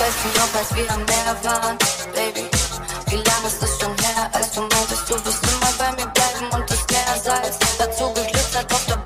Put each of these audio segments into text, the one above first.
weißt du noch, als wir am Meer waren, Baby? Wie lange ist es schon her, als du meintest, du wirst immer bei mir bleiben und das Meer sei salz dazu geglitzert auf der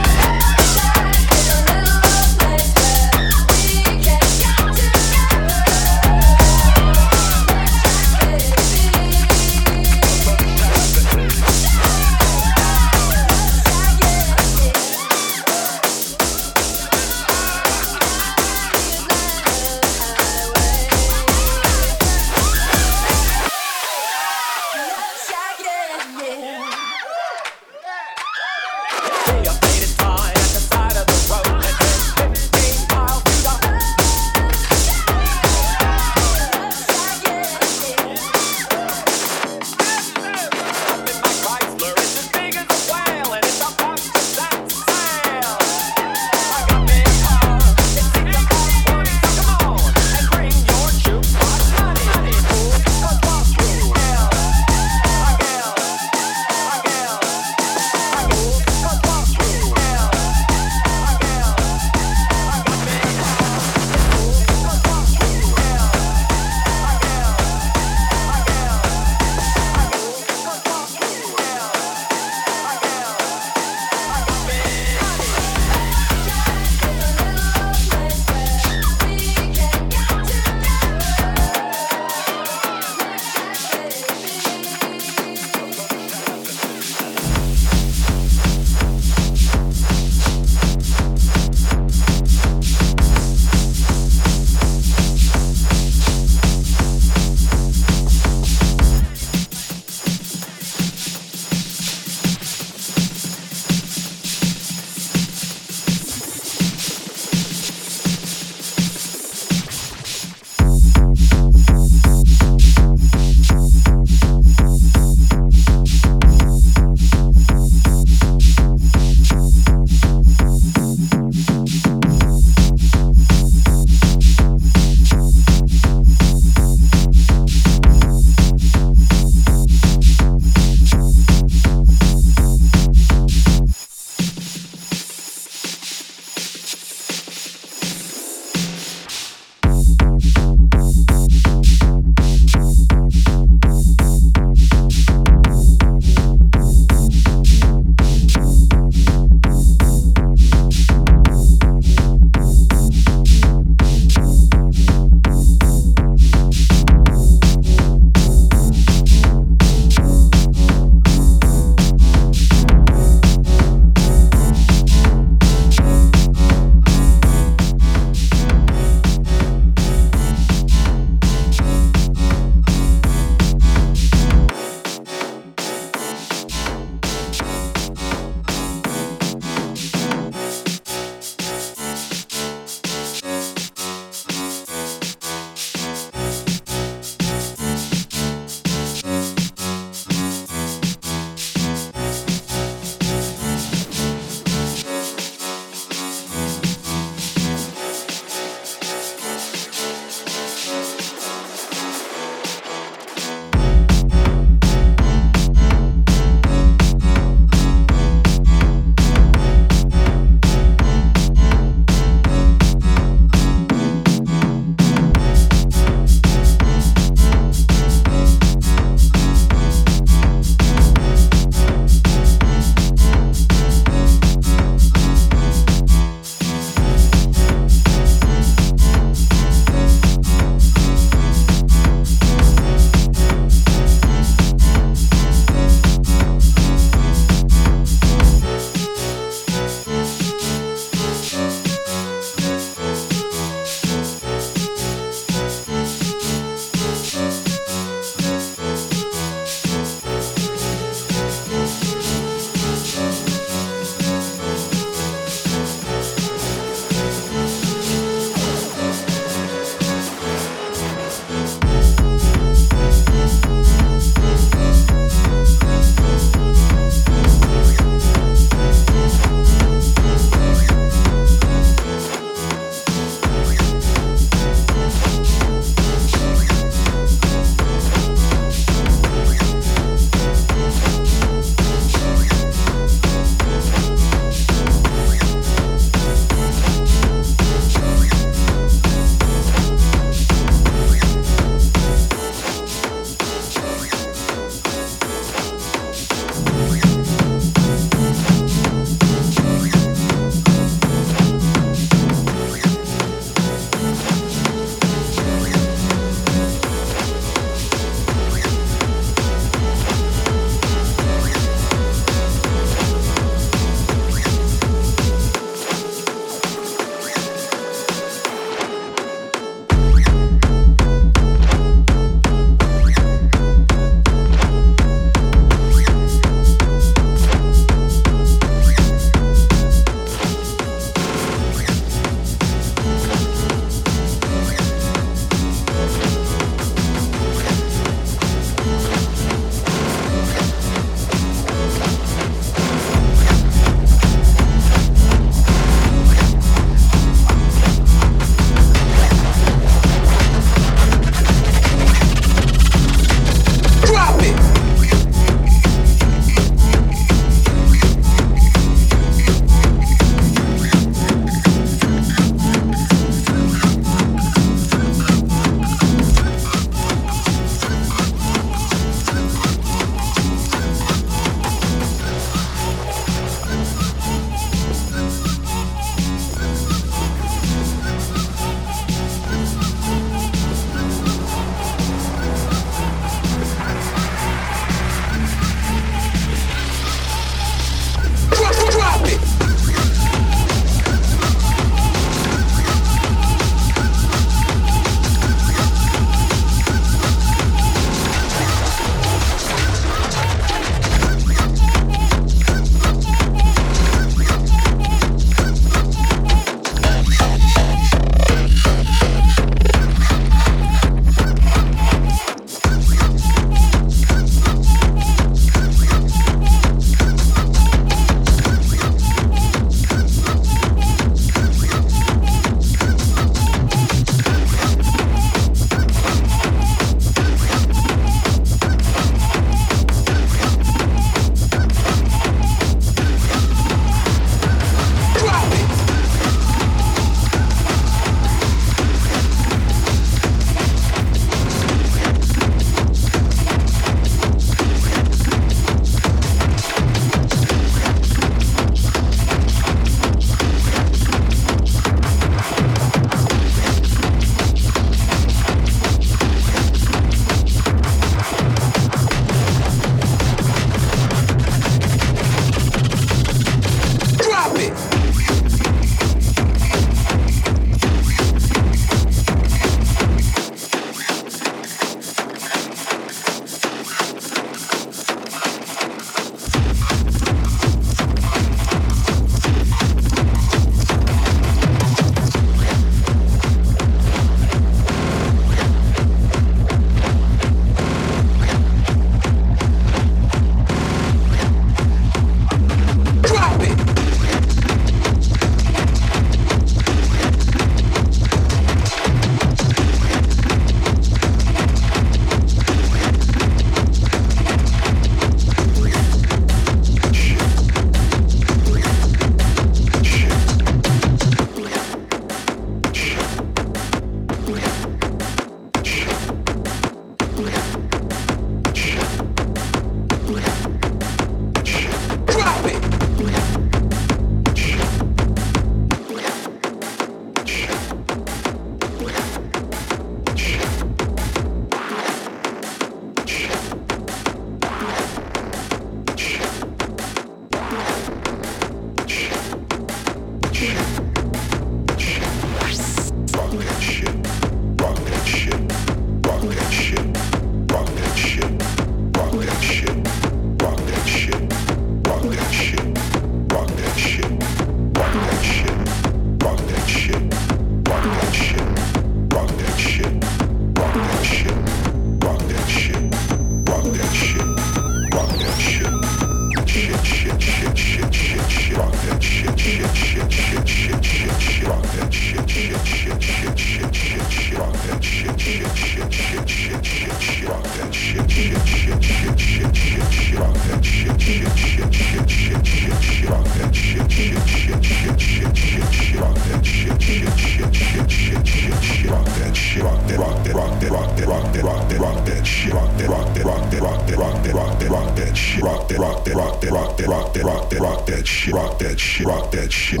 shit, rock that shit,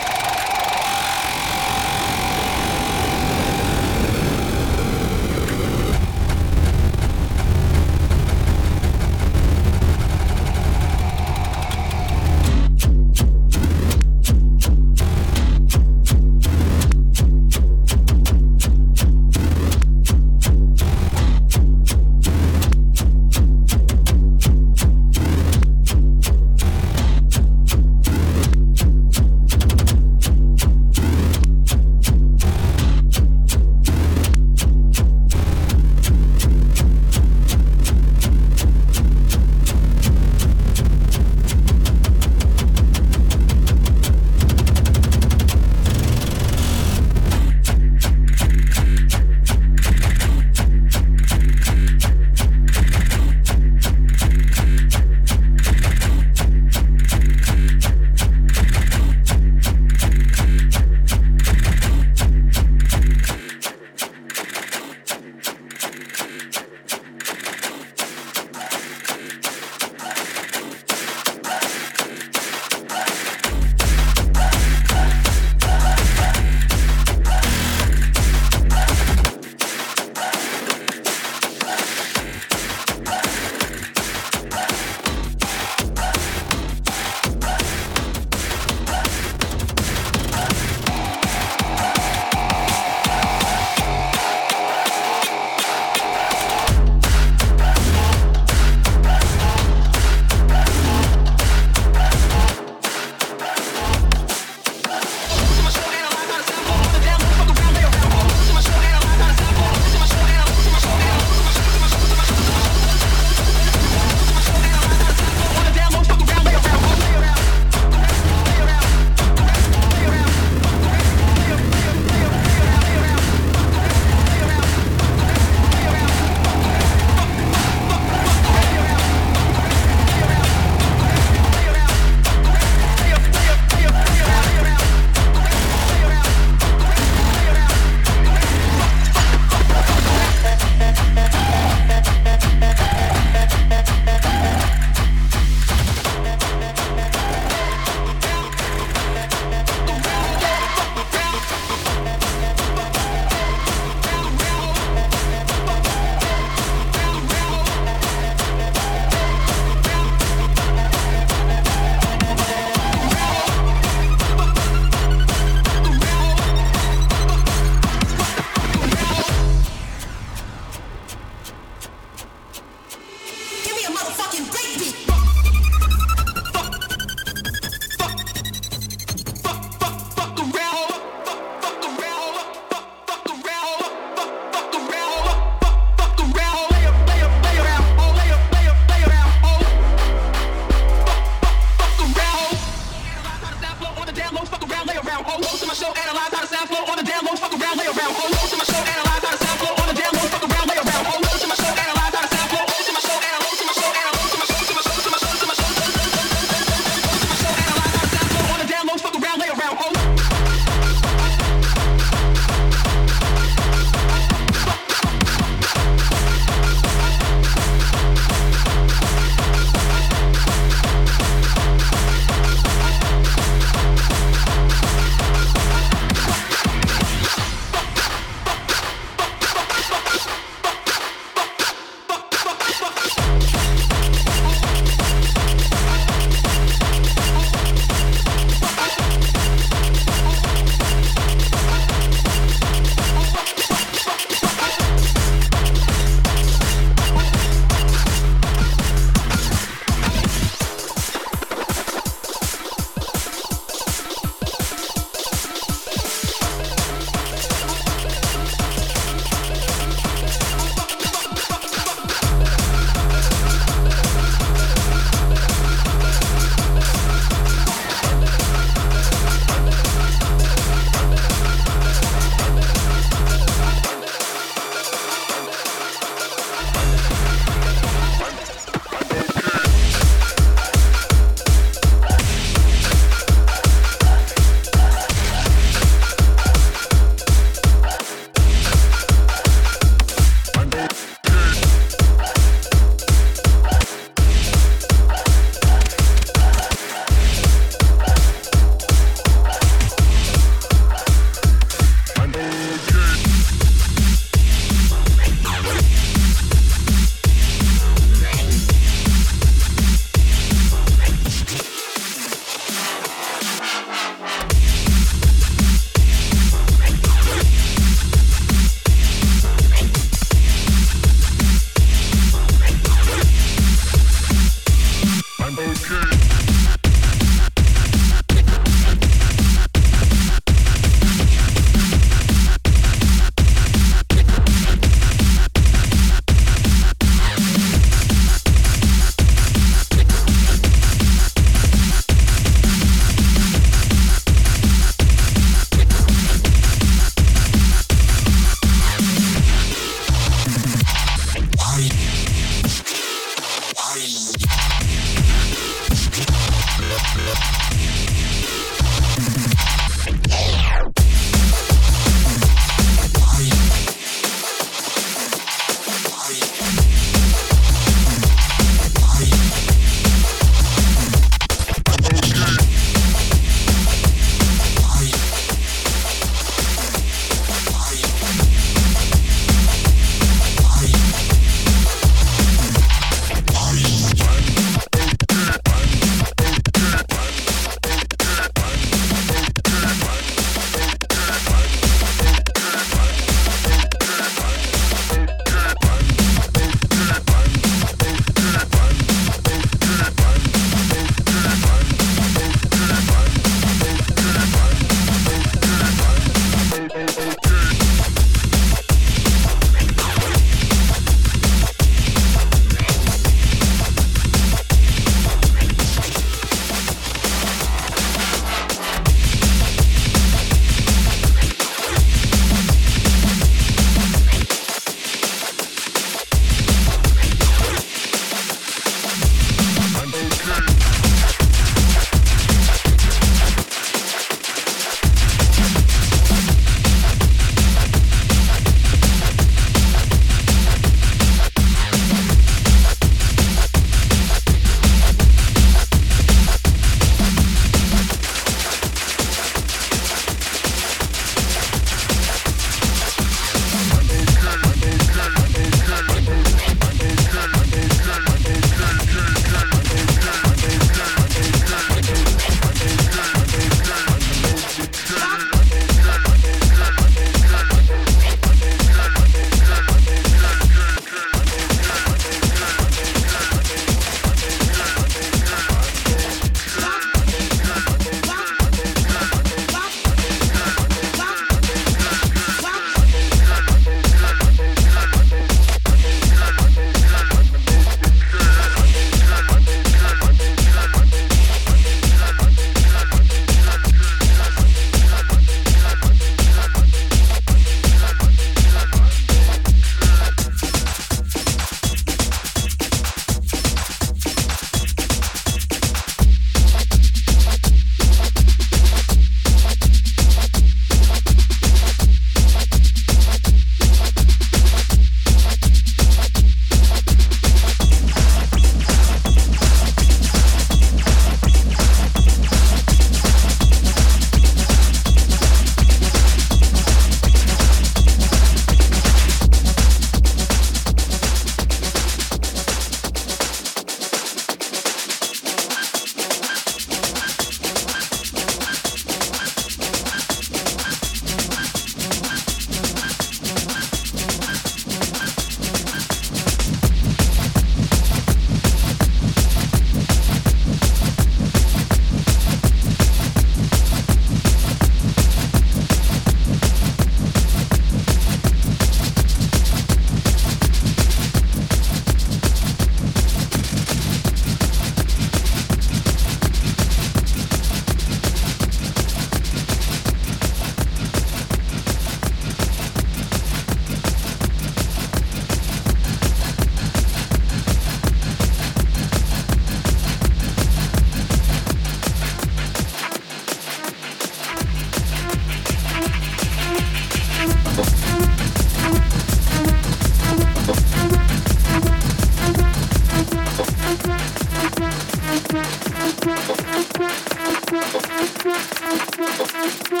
Outro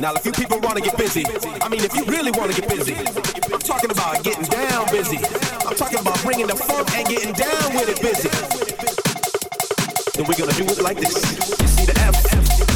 Now, if you people want to get busy, I mean, if you really want to get busy, I'm talking about getting down busy. I'm talking about bringing the funk and getting down with it busy. Then we're gonna do it like this. You see the F